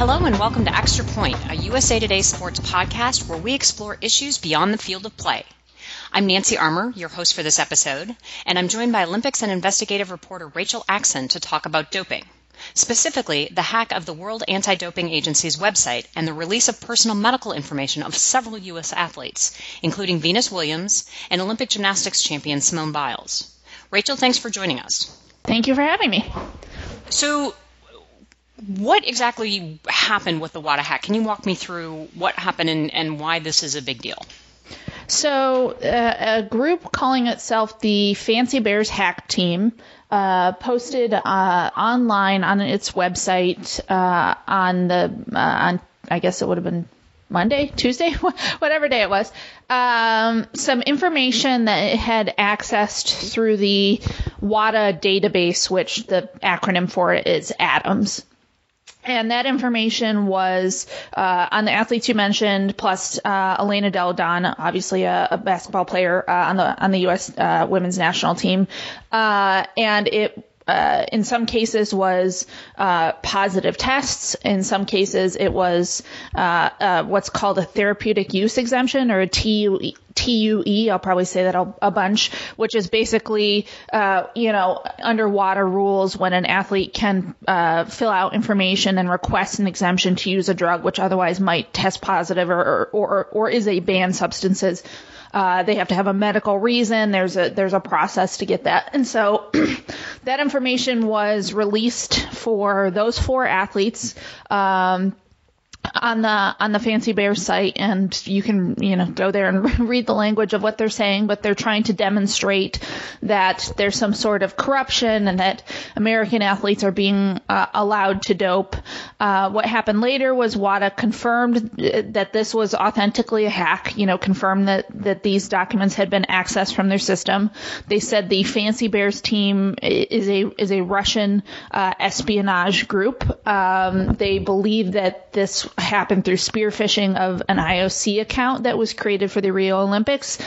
Hello and welcome to Extra Point, a USA Today sports podcast where we explore issues beyond the field of play. I'm Nancy Armour, your host for this episode, and I'm joined by Olympics and investigative reporter Rachel Axon to talk about doping. Specifically, the hack of the World Anti-Doping Agency's website and the release of personal medical information of several U.S. athletes, including Venus Williams and Olympic gymnastics champion Simone Biles. Rachel, thanks for joining us. Thank you for having me. So, what exactly happened with the WADA hack? Can you walk me through what happened and, and why this is a big deal? So, uh, a group calling itself the Fancy Bears Hack Team uh, posted uh, online on its website uh, on the uh, on I guess it would have been Monday, Tuesday, whatever day it was, um, some information that it had accessed through the WADA database, which the acronym for it is ADAMS. And that information was uh, on the athletes you mentioned, plus uh, Elena Delle Donne, obviously a, a basketball player uh, on the on the U.S. Uh, women's national team, uh, and it uh, in some cases was uh, positive tests. In some cases, it was uh, uh what's called a therapeutic use exemption or a TUE. I'll probably say that a, bunch, which is basically, uh, you know, under WADA rules when an athlete can uh, fill out information and request an exemption to use a drug which otherwise might test positive or, or, or, or is a banned substances. Uh, they have to have a medical reason. There's a there's a process to get that, and so that information was released for those four athletes. Um, on the on the Fancy Bear site, and you can you know go there and read the language of what they're saying. But they're trying to demonstrate that there's some sort of corruption and that American athletes are being uh, allowed to dope. Uh, what happened later was WADA confirmed that this was authentically a hack. You know, confirmed that that these documents had been accessed from their system. They said the Fancy Bears team is a is a Russian uh, espionage group. Um, they believe that this happened through spearphishing of an IOC account that was created for the Rio Olympics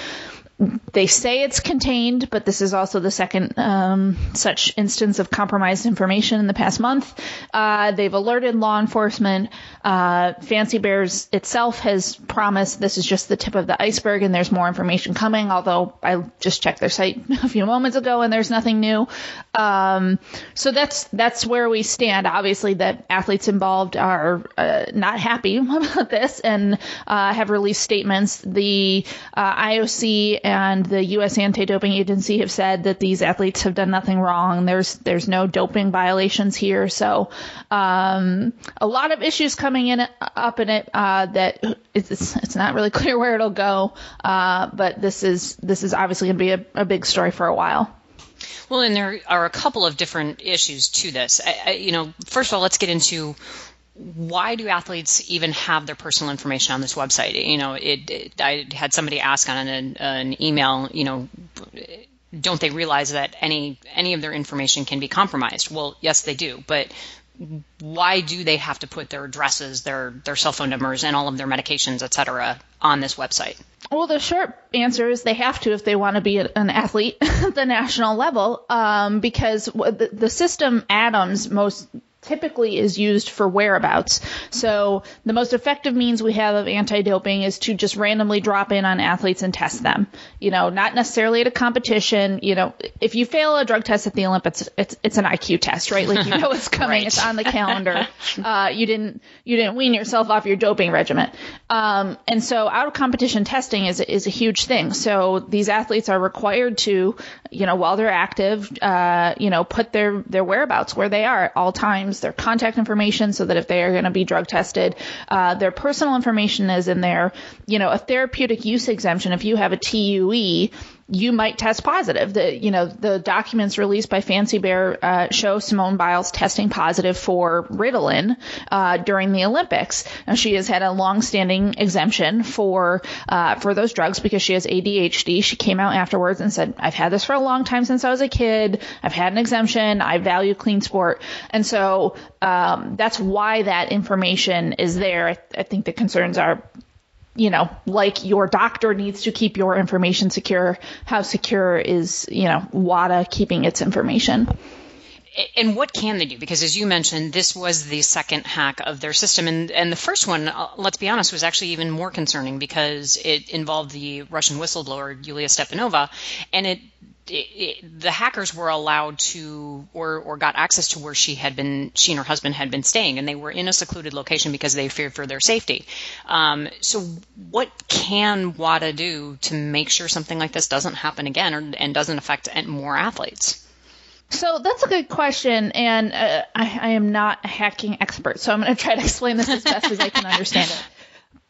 they say it's contained, but this is also the second um, such instance of compromised information in the past month. Uh, they've alerted law enforcement. Uh, Fancy Bears itself has promised this is just the tip of the iceberg and there's more information coming, although I just checked their site a few moments ago and there's nothing new. Um, so that's that's where we stand. Obviously, the athletes involved are uh, not happy about this and uh, have released statements. The uh, IOC and the U.S. Anti-Doping Agency have said that these athletes have done nothing wrong. There's there's no doping violations here, so um, a lot of issues coming in up in it uh, that it's it's not really clear where it'll go. Uh, but this is this is obviously going to be a, a big story for a while. Well, and there are a couple of different issues to this. I, I, you know, first of all, let's get into why do athletes even have their personal information on this website? You know, it, it I had somebody ask on an, an email, you know, don't they realize that any any of their information can be compromised? Well, yes, they do, but why do they have to put their addresses, their their cell phone numbers, and all of their medications, et cetera, on this website? Well, the short answer is they have to if they want to be an athlete at the national level, um, because the, the system ADAMS most typically is used for whereabouts. So the most effective means we have of anti-doping is to just randomly drop in on athletes and test them. You know, not necessarily at a competition. You know, if you fail a drug test at the Olympics, it's it's an IQ test, right? Like you know it's coming, right. it's on the calendar. Uh, you didn't you didn't wean yourself off your doping regimen. Um, and so out of competition testing is is a huge thing. So these athletes are required to, you know, while they're active, uh, you know, put their their whereabouts where they are at all times their contact information so that if they are going to be drug tested, uh, their personal information is in there. You know, a therapeutic use exemption, if you have a TUE, you might test positive. The you know the documents released by Fancy Bear uh, show Simone Biles testing positive for Ritalin uh, during the Olympics. Now she has had a long-standing exemption for uh, for those drugs because she has ADHD. She came out afterwards and said, "I've had this for a long time since I was a kid. I've had an exemption. I value clean sport." And so um, that's why that information is there. I, I think the concerns are you know, like your doctor needs to keep your information secure, how secure is, you know, WADA keeping its information? and what can they do? Because as you mentioned, this was the second hack of their system, and and the first one, uh, let's be honest, was actually even more concerning because it involved the Russian whistleblower Yulia Stepanova, and it the hackers were allowed to or or got access to where she had been she and her husband had been staying and they were in a secluded location because they feared for their safety um, so what can WADA do to make sure something like this doesn't happen again or, and doesn't affect more athletes so that's a good question, and uh, I, I, am not a hacking expert, so I'm going to try to explain this as best as I can understand it.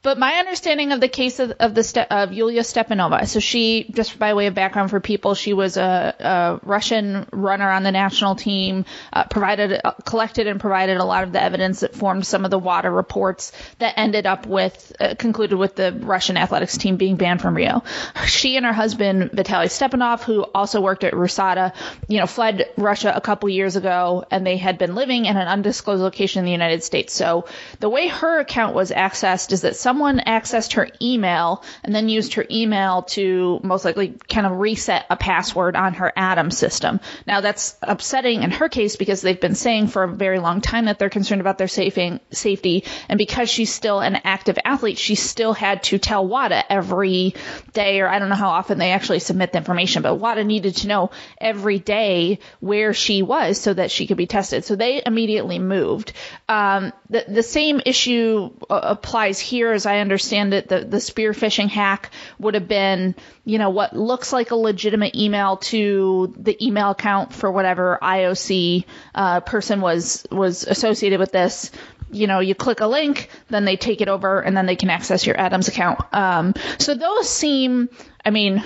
But my understanding of the case of, of the Ste- of Yulia Stepanova, so she, just by way of background for people, she was a, a Russian runner on the national team, uh, provided, uh, collected and provided a lot of the evidence that formed some of the WADA reports that ended up with, uh, concluded with the Russian athletics team being banned from Rio. She and her husband, Vitaly Stepanov, who also worked at RUSADA, you know, fled Russia a couple years ago, and they had been living in an undisclosed location in the United States. So the way her account was accessed is that some someone accessed her email and then used her email to most likely kind of reset a password on her ADAMS system. Now that's upsetting in her case because they've been saying for a very long time that they're concerned about their safety. And because she's still an active athlete, she still had to tell WADA every day, or I don't know how often they actually submit the information, but WADA needed to know every day where she was so that she could be tested. So they immediately moved. Um, the, the same issue uh, applies here as I understand it, the, the spear phishing hack would have been, you know, what looks like a legitimate email to the email account for whatever IOC uh, person was was associated with this. You know, you click a link, then they take it over, and then they can access your Adams account. Um, so those seem, I mean,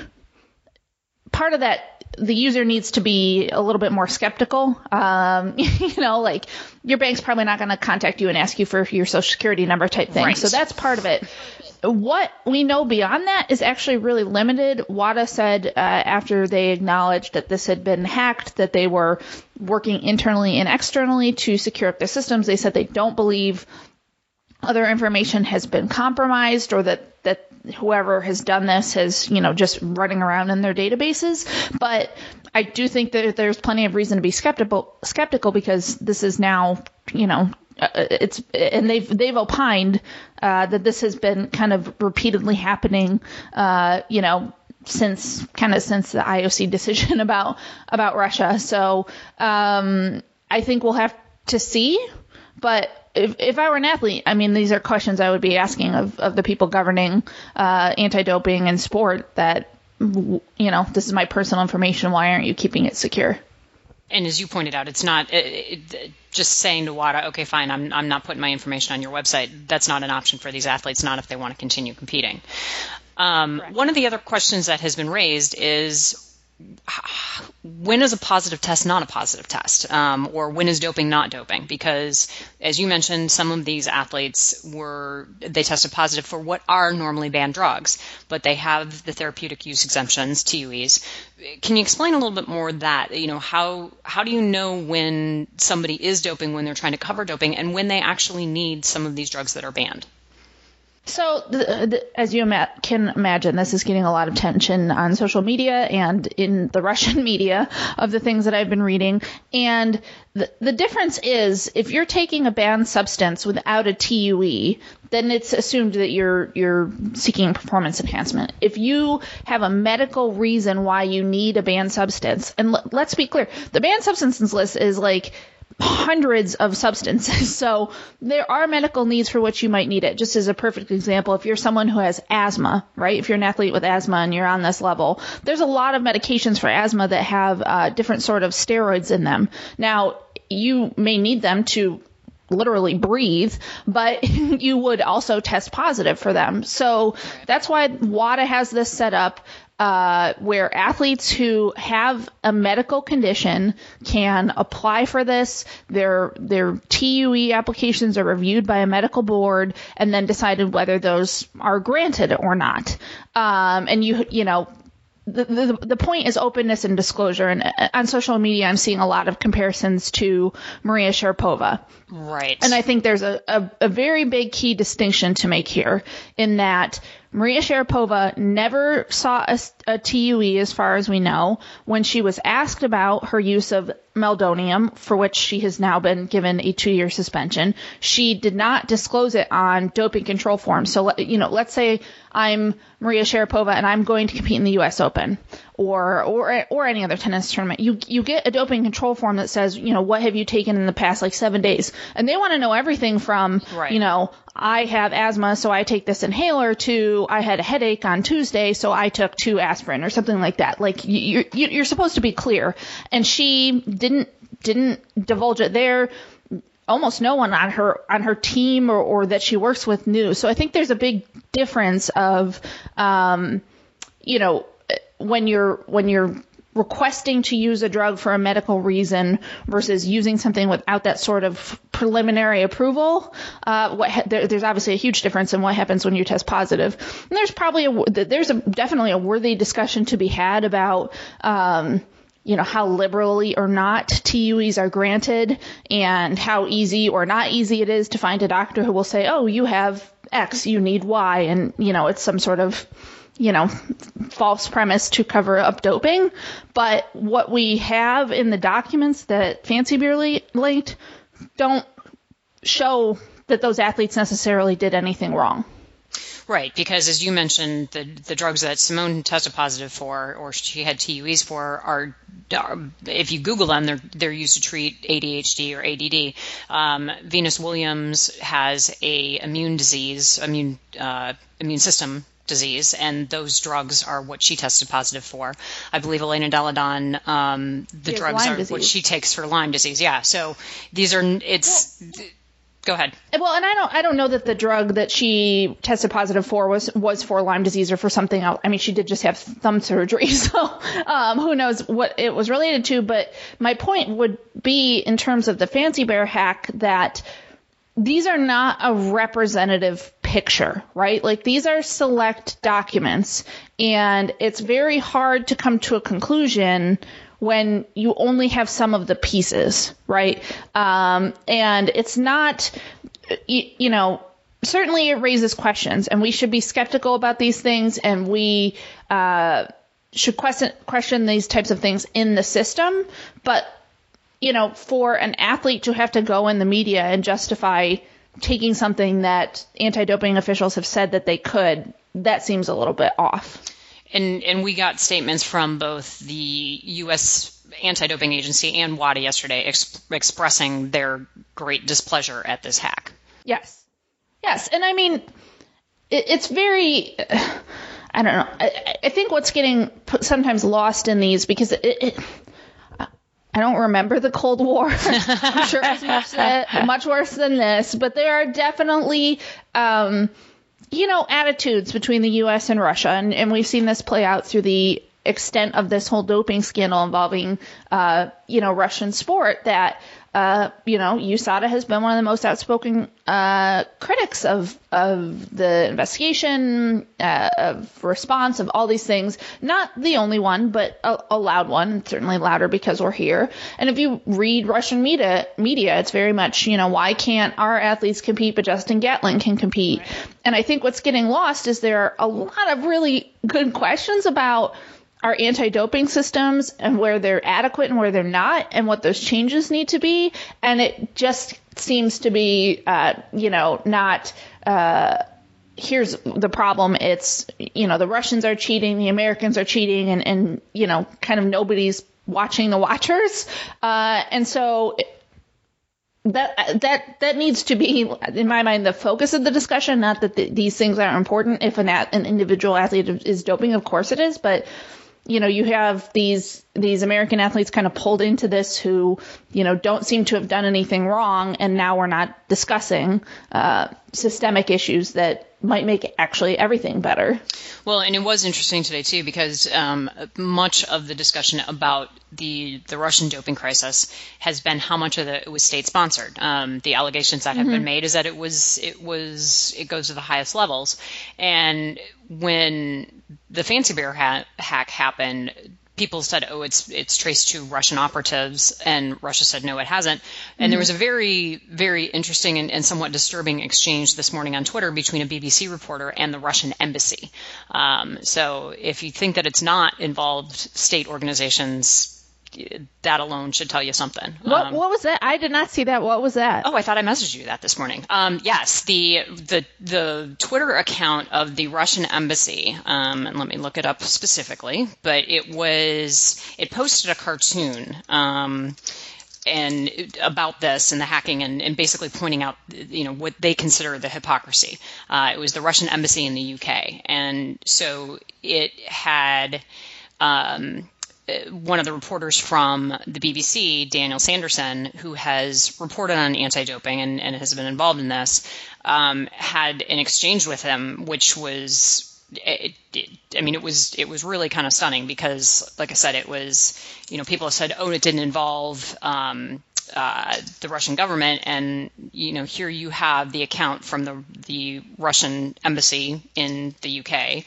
part of that the user needs to be a little bit more skeptical. Um, you know, like your bank's probably not going to contact you and ask you for your social security number type thing. Right. So that's part of it. What we know beyond that is actually really limited. WADA said uh, after they acknowledged that this had been hacked, that they were working internally and externally to secure up their systems. They said they don't believe other information has been compromised or that, that whoever has done this has, you know, just running around in their databases. But I do think that there's plenty of reason to be skeptical, skeptical because this is now, you know, uh, it's and they've they've opined uh, that this has been kind of repeatedly happening, uh, you know, since kind of since the IOC decision about about Russia. So um, I think we'll have to see, but if, if I were an athlete, I mean, these are questions I would be asking of, of the people governing uh, anti-doping in sport. That you know, this is my personal information. Why aren't you keeping it secure? And as you pointed out, it's not it, it, just saying to WADA, okay, fine, I'm I'm not putting my information on your website. That's not an option for these athletes, not if they want to continue competing. Um, one of the other questions that has been raised is when is a positive test not a positive test, um, or when is doping not doping? Because as you mentioned, some of these athletes were they tested positive for what are normally banned drugs, but they have the therapeutic use exemptions (TUEs). Can you explain a little bit more that you know how how do you know when somebody is doping when they're trying to cover doping and when they actually need some of these drugs that are banned? So, the, the, as you ima- can imagine, this is getting a lot of attention on social media and in the Russian media of the things that I've been reading. And the, the difference is, if you're taking a banned substance without a TUE, then it's assumed that you're you're seeking performance enhancement. If you have a medical reason why you need a banned substance, and l- let's be clear, the banned substances list is like hundreds of substances. So there are medical needs for which you might need it. Just as a perfect example, if you're someone who has asthma, right? If you're an athlete with asthma and you're on this level, there's a lot of medications for asthma that have uh, different sort of steroids in them. Now, you may need them to literally breathe, but you would also test positive for them. So that's why WADA has this set up uh, where athletes who have a medical condition can apply for this. Their their TUE applications are reviewed by a medical board and then decided whether those are granted or not. Um, and you you know the, the, the point is openness and disclosure. And uh, on social media, I'm seeing a lot of comparisons to Maria Sharapova. Right. And I think there's a, a, a very big key distinction to make here in that Maria Sharapova never saw a, a, TUE as far as we know. When she was asked about her use of meldonium, for which she has now been given a two-year suspension, she did not disclose it on doping control forms. So, you know, let's say I'm Maria Sharapova and I'm going to compete in the U.S. Open or or or any other tennis tournament. You you get a doping control form that says, you know, what have you taken in the past like seven days, and they want to know everything from, right. you know, I have asthma, so I take this inhaler, to I had a headache on Tuesday, so I took two aspirin or something like that. Like you're you're supposed to be clear, and she didn't didn't divulge it there almost no one on her on her team or, or that she works with knew. So I think there's a big difference of, um, you know, when you're when you're requesting to use a drug for a medical reason versus using something without that sort of preliminary approval. Uh, what ha- there, there's obviously a huge difference in what happens when you test positive. And there's probably a there's a definitely a worthy discussion to be had about. Um, you know, how liberally or not TUEs are granted and how easy or not easy it is to find a doctor who will say, oh, you have X, you need Y, and, you know, it's some sort of, you know, false premise to cover up doping. But what we have in the documents that Fancy Bear linked don't show that those athletes necessarily did anything wrong. Right, because as you mentioned, the the drugs that Simone tested positive for, or she had TUEs for, are, are if you Google them, they're they're used to treat ADHD or ADD. Um, Venus Williams has a immune disease, immune uh, immune system disease, and those drugs are what she tested positive for. I believe Elena Delle Donne, um, the drugs are disease. what she takes for Lyme disease. Yeah, so these are it's. Yeah go ahead. Well, and I don't I don't know that the drug that she tested positive for was was for Lyme disease or for something else. I mean, she did just have thumb surgery, so um, who knows what it was related to. But my point would be in terms of the fancy bear hack that these are not a representative picture, right? Like these are select documents, and it's very hard to come to a conclusion when you only have some of the pieces, right? Um, and it's not, you, you, know, certainly it raises questions, and we should be skeptical about these things, and we uh, should question question these types of things in the system. But you know, for an athlete to have to go in the media and justify taking something that anti-doping officials have said that they could, that seems a little bit off. And and we got statements from both the U.S. anti-doping agency and WADA yesterday ex- expressing their great displeasure at this hack. Yes, yes, and I mean, it, it's very. I don't know. I, I, think what's getting sometimes lost in these because it, it I don't remember the Cold War. I'm sure it's much, much, worse than this, but there are definitely um, you know, attitudes between the U.S. and Russia, and, and we've seen this play out through the extent of this whole doping scandal involving, uh, you know, Russian sport that uh, you know, USADA has been one of the most outspoken uh, critics of of the investigation, uh, of response, of all these things. Not the only one, but a, a, loud one, and certainly louder because we're here. And if you read Russian media, media, it's very much, you know, why can't our athletes compete, but Justin Gatlin can compete? Right. And I think what's getting lost is there are a lot of really good questions about our anti-doping systems and where they're adequate and where they're not and what those changes need to be. And it just seems to be uh, you know not uh, here's the problem. It's you know the russians are cheating the americans are cheating and and you know kind of nobody's watching the watchers. Uh, and so that that that needs to be in my mind the focus of the discussion not that the, these things aren't important. If an, an individual athlete is doping of course it is. But you know, you have these these American athletes kind of pulled into this who, you know, don't seem to have done anything wrong, and now we're not discussing uh, systemic issues that might make actually everything better. Well, and it was interesting today too because um, much of the discussion about the the Russian doping crisis has been how much of the, it was state sponsored. Um, the allegations that have mm-hmm. been made is that it was it was it goes to the highest levels, and when the fancy bear ha- hack happened, people said, "Oh, it's it's traced to Russian operatives," and Russia said, "No, it hasn't." And mm-hmm. there was a very very interesting and, and, somewhat disturbing exchange this morning on Twitter between a BBC reporter and the Russian embassy. Um, so if you think that it's not involved state organizations, that alone should tell you something. What, um, what was that? I did not see that. What was that? Oh, I thought I messaged you that this morning. Um, yes, the the the Twitter account of the Russian embassy, um, and let me look it up specifically. But it was it posted a cartoon. Um, and about this and the hacking and, and, basically pointing out you know what they consider the hypocrisy. Uh, it was the Russian embassy in the UK, and so it had um, one of the reporters from the BBC, Daniel Sanderson, who has reported on anti-doping and, and has been involved in this, um, had an exchange with him, which was it, it, I mean, it was it was really kind of stunning because, like I said, it was you know people have said, oh, it didn't involve um, uh, the Russian government, and you know here you have the account from the the Russian embassy in the UK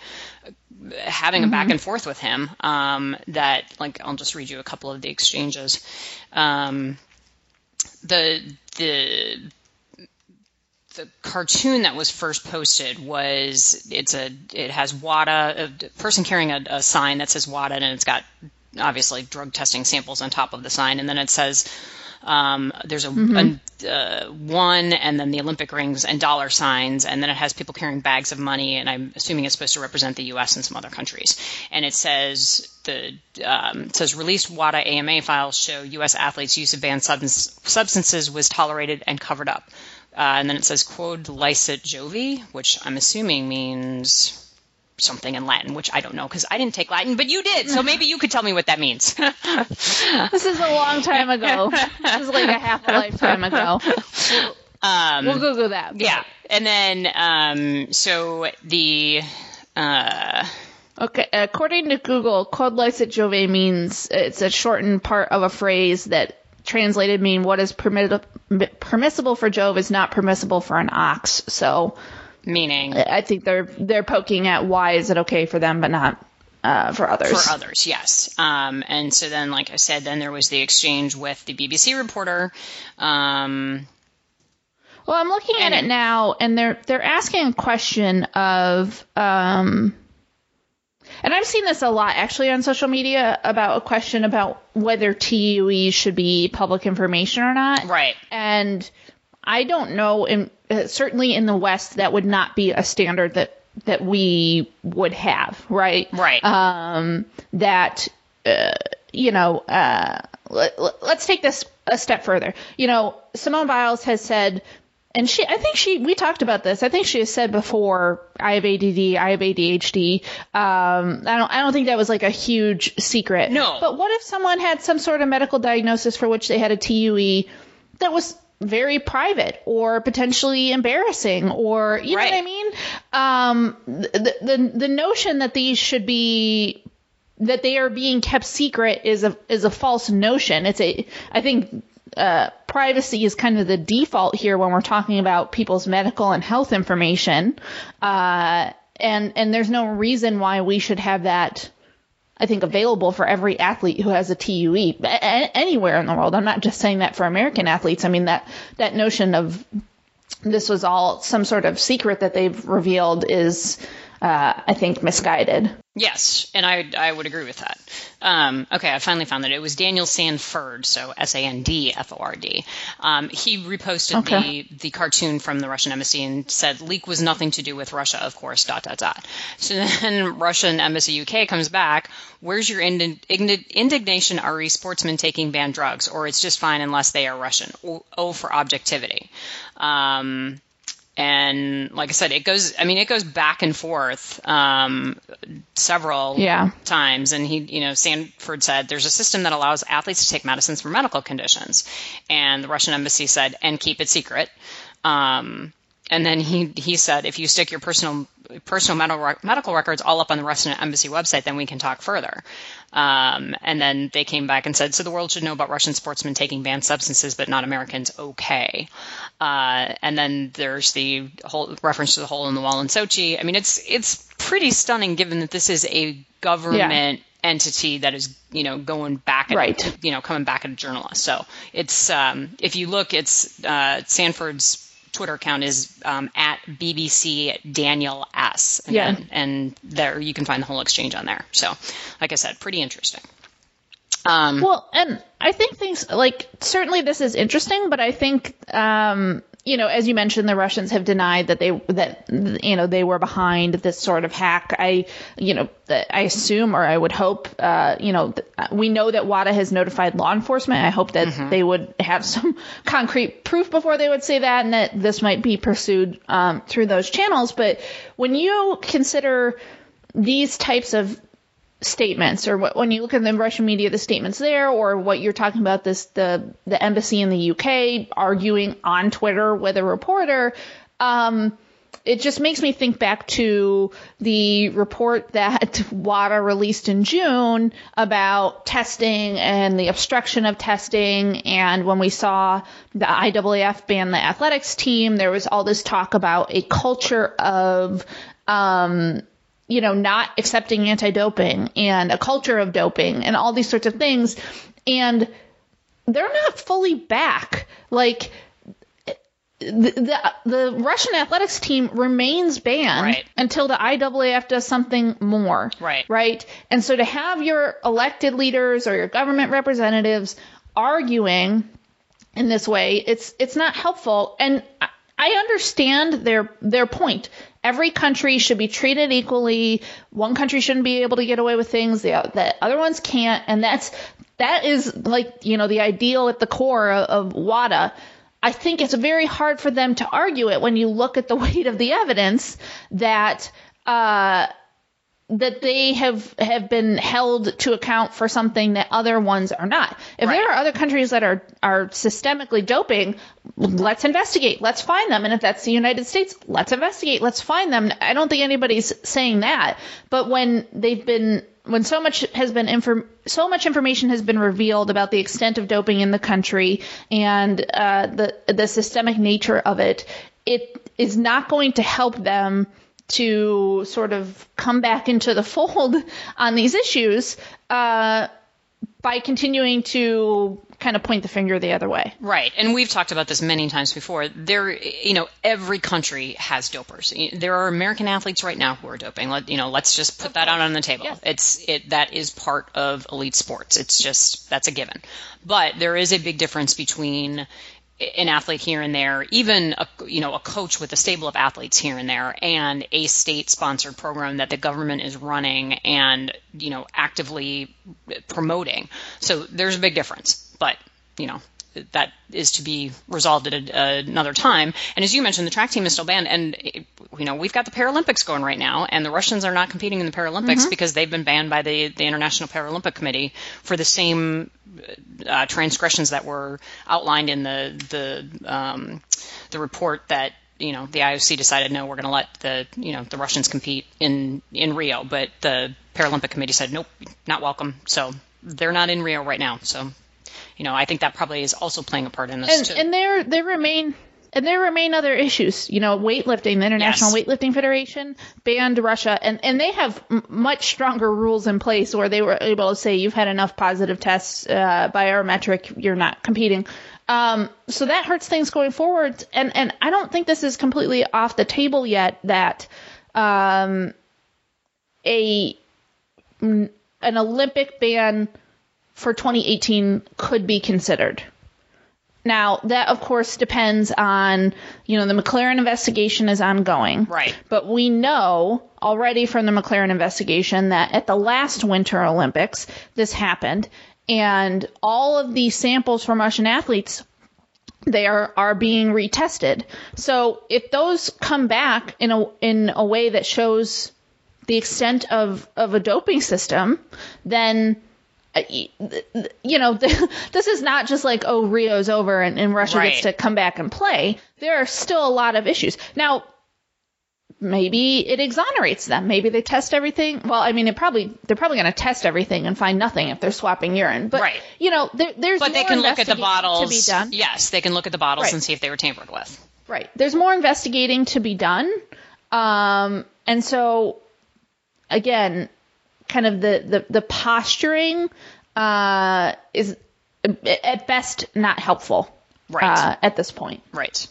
having mm-hmm. a back and forth with him um, that like I'll just read you a couple of the exchanges. Um, the the the cartoon that was first posted was it's a it has WADA a person carrying a, a sign that says WADA and it's got obviously drug testing samples on top of the sign and then it says um, there's a, mm-hmm. a uh, one, and then the Olympic rings and dollar signs, and then it has people carrying bags of money, and I'm assuming it's supposed to represent the U.S. and some other countries. And it says the um, it says released WADA AMA files show U.S. athletes' use of banned substance, substances was tolerated and covered up. Uh, and then it says quod licet Jovi, which I'm assuming means something in Latin, which I don't know because I didn't take Latin, but you did. So maybe you could tell me what that means. this is a long time ago. This is like a half a lifetime ago. Um, we'll Google that. Yeah. And then, um, so the. Uh, Okay, according to Google, quod licet Jove means it's a shortened part of a phrase that translated mean what is permitted, permissible for Jove is not permissible for an ox. So Meaning, I think they're they're poking at why is it okay for them but not uh, for others. For others, yes. Um, and so then, like I said, then there was the exchange with the BBC reporter. Um, well, I'm looking at it now, and they're they're asking a question of, um, and I've seen this a lot actually on social media about a question about whether TUE should be public information or not. Right. And I don't know, in, uh, certainly in the West, that would not be a standard that that we would have, right? Right. Um, that uh, you know, uh, let, us take this a step further. You know, Simone Biles has said, and she, I think she, we talked about this. I think she has said before, I have ADD, I have ADHD. Um, I don't, I don't think that was like a huge secret. No. But what if someone had some sort of medical diagnosis for which they had a TUE that was very private or potentially embarrassing or you right. know what I mean? Um, the, the the notion that these should be that they are being kept secret is a is a false notion. It's a I think uh, privacy is kind of the default here when we're talking about people's medical and health information. Uh, and and there's no reason why we should have that I think, available for every athlete who has a TUE anywhere in the world. I'm not just saying that for American athletes. I mean that that notion of this was all some sort of secret that they've revealed is, uh, I think, misguided. Yes, and I I would agree with that. Um, okay, I finally found that it was Daniel Sandford, so S A N D F O R D. Um, he reposted okay. the the cartoon from the Russian embassy and said leak was nothing to do with Russia, of course. Dot dot dot. So then Russian embassy UK comes back. Where's your ind- indignation? Are sportsmen taking banned drugs, or it's just fine unless they are Russian? O, o for objectivity. Um, and like I said, it goes. I mean, it goes back and forth um, several yeah. times. And he, you know, Sandford said there's a system that allows athletes to take medicines for medical conditions, and the Russian embassy said and keep it secret. Um, and then he he said if you stick your personal personal medical medical records all up on the Russian embassy website, then we can talk further. Um, and then they came back and said, so the world should know about Russian sportsmen taking banned substances, but not Americans. Okay. Uh, and then there's the whole reference to the hole in the wall in Sochi. I mean, it's it's pretty stunning given that this is a government entity that is you know going back at right. you know coming back at a journalist. So it's um, if you look, it's uh, Sandford's Twitter account is um, at BBC Daniel S. Again, yeah, and there you can find the whole exchange on there. So, like I said, pretty interesting. Um, well, and I think things like certainly this is interesting, but I think um, you know, as you mentioned, the Russians have denied that they that you know they were behind this sort of hack. I you know I assume or I would hope uh, you know we know that WADA has notified law enforcement. I hope that mm-hmm. they would have some concrete proof before they would say that, and that this might be pursued um, through those channels. But when you consider these types of statements or what, when you look at the Russian media, the statements there, or what you're talking about, this the the embassy in the UK arguing on Twitter with a reporter. Um, it just makes me think back to the report that WADA released in June about testing and the obstruction of testing. And when we saw the IAAF ban the athletics team, there was all this talk about a culture of um, you know, not accepting anti-doping and a culture of doping and all these sorts of things. And they're not fully back. Like, the, the, the Russian athletics team remains banned right. until the IAAF does something more. Right. Right. And so to have your elected leaders or your government representatives arguing in this way, it's it's not helpful. And I understand their their point every country should be treated equally. One country shouldn't be able to get away with things that the other ones can't, and that's that is like you know the ideal at the core of, of WADA. I think it's very hard for them to argue it when you look at the weight of the evidence that uh, that they have have been held to account for something that other ones are not. If right. there are other countries that are are systemically doping, let's investigate. Let's find them. And if that's the United States, let's investigate. Let's find them. I don't think anybody's saying that. But when they've been when so much has been inform- so much information has been revealed about the extent of doping in the country and uh, the the systemic nature of it, it is not going to help them to sort of come back into the fold on these issues uh, by continuing to kind of point the finger the other way. Right. And we've talked about this many times before. There, you know, every country has dopers. There are American athletes right now who are doping. Let, you know, let's just put that out on the table. Yes. It's it that is part of elite sports. It's just that's a given. But there is a big difference between an athlete here and there, even a, you know a coach with a stable of athletes here and there, and a state-sponsored program that the government is running and you know actively promoting. So there's a big difference, but you know that is to be resolved at a, another time. And as you mentioned, the track team is still banned, and you know we've got the Paralympics going right now, and the Russians are not competing in the Paralympics mm-hmm. because they've been banned by the the International Paralympic Committee for the same uh, transgressions that were outlined in the the um, the report that you know the IOC decided no, we're going to let the you know the Russians compete in in Rio, but the Paralympic Committee said nope, not welcome. So they're not in Rio right now. So you know, I think that probably is also playing a part in this and, too. And there, there remain. And there remain other issues, you know, weightlifting. The International yes. Weightlifting Federation banned Russia, and, and they have m- much stronger rules in place where they were able to say you've had enough positive tests uh, by our metric, you're not competing. Um, so that hurts things going forward. And and I don't think this is completely off the table yet. That um, a an Olympic ban for 2018 could be considered. Now, that of course depends on, you know, the McLaren investigation is ongoing. Right. But we know already from the McLaren investigation that at the last Winter Olympics, this happened. And all of the samples from Russian athletes, they are, are being retested. So if those come back in a, in a way that shows the extent of, of a doping system, then you know, this is not just like, oh, Rio's over and, and Russia right. gets to come back and play. There are still a lot of issues. Now, maybe it exonerates them. Maybe they test everything. Well, I mean, it probably they're probably going to test everything and find nothing if they're swapping urine. But right. you know, there, there's but they can look at the bottles to be done. Yes, they can look at the bottles right. and see if they were tampered with. Right. There's more investigating to be done. Um, and so again, kind of the the, the posturing uh, is at best not helpful Right. uh, at this point. Right.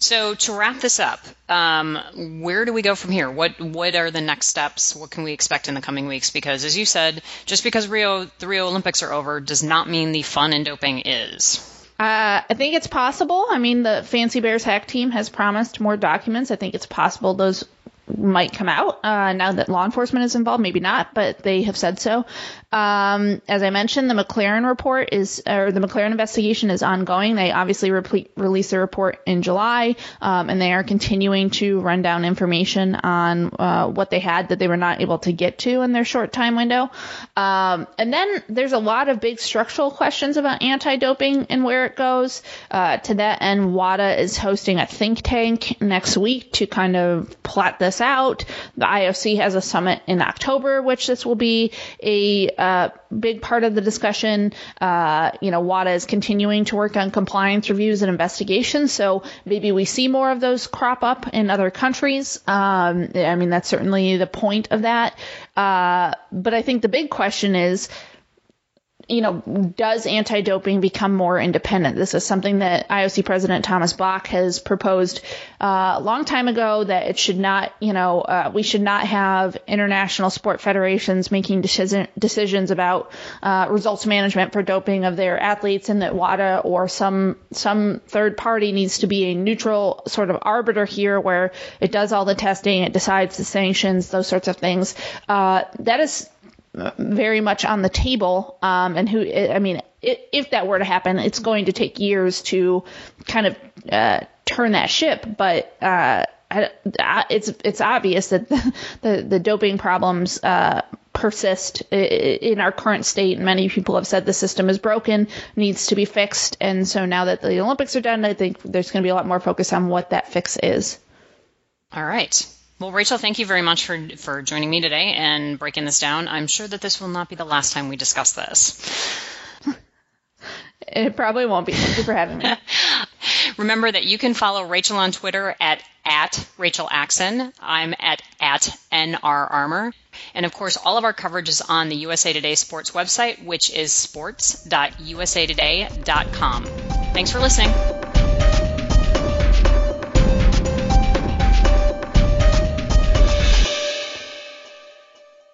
So to wrap this up, um, where do we go from here? What what are the next steps? What can we expect in the coming weeks? Because as you said, just because Rio the Rio Olympics are over does not mean the fun in doping is. Uh, I think it's possible. I mean, the Fancy Bears hack team has promised more documents. I think it's possible those might come out uh, now that law enforcement is involved. Maybe not, but they have said so. Um, as I mentioned, the McLaren report is, or the McLaren investigation is ongoing. They obviously reple- released the report in July, um, and they are continuing to run down information on uh, what they had that they were not able to get to in their short time window. Um, and then there's a lot of big structural questions about anti-doping and where it goes. Uh, to that end, WADA is hosting a think tank next week to kind of plot this out. The IOC has a summit in October, which this will be a uh, big part of the discussion. Uh, you know, WADA is continuing to work on compliance reviews and investigations, so maybe we see more of those crop up in other countries. Um, I mean, that's certainly the point of that. Uh, but I think the big question is, you know, does anti-doping become more independent? This is something that IOC President Thomas Bach has proposed uh, a long time ago that it should not, you know, uh, we should not have international sport federations making decision, decisions about uh, results management for doping of their athletes, and that WADA or some some third party needs to be a neutral sort of arbiter here, where it does all the testing, it decides the sanctions, those sorts of things. Uh, that is very much on the table. Um, and who, I mean, if that were to happen, it's going to take years to kind of uh, turn that ship. But uh, it's it's obvious that the the, the doping problems. Uh, persist in our current state. Many people have said the system is broken, needs to be fixed. And so now that the Olympics are done, I think there's going to be a lot more focus on what that fix is. All right. Well, Rachel, thank you very much for for joining me today and breaking this down. I'm sure that this will not be the last time we discuss this. It probably won't be. Thank you for having me. Remember that you can follow Rachel on Twitter at at Rachel Axon. I'm at at NR Armour. And of course, all of our coverage is on the USA Today Sports website, which is sports.usatoday.com. Thanks for listening.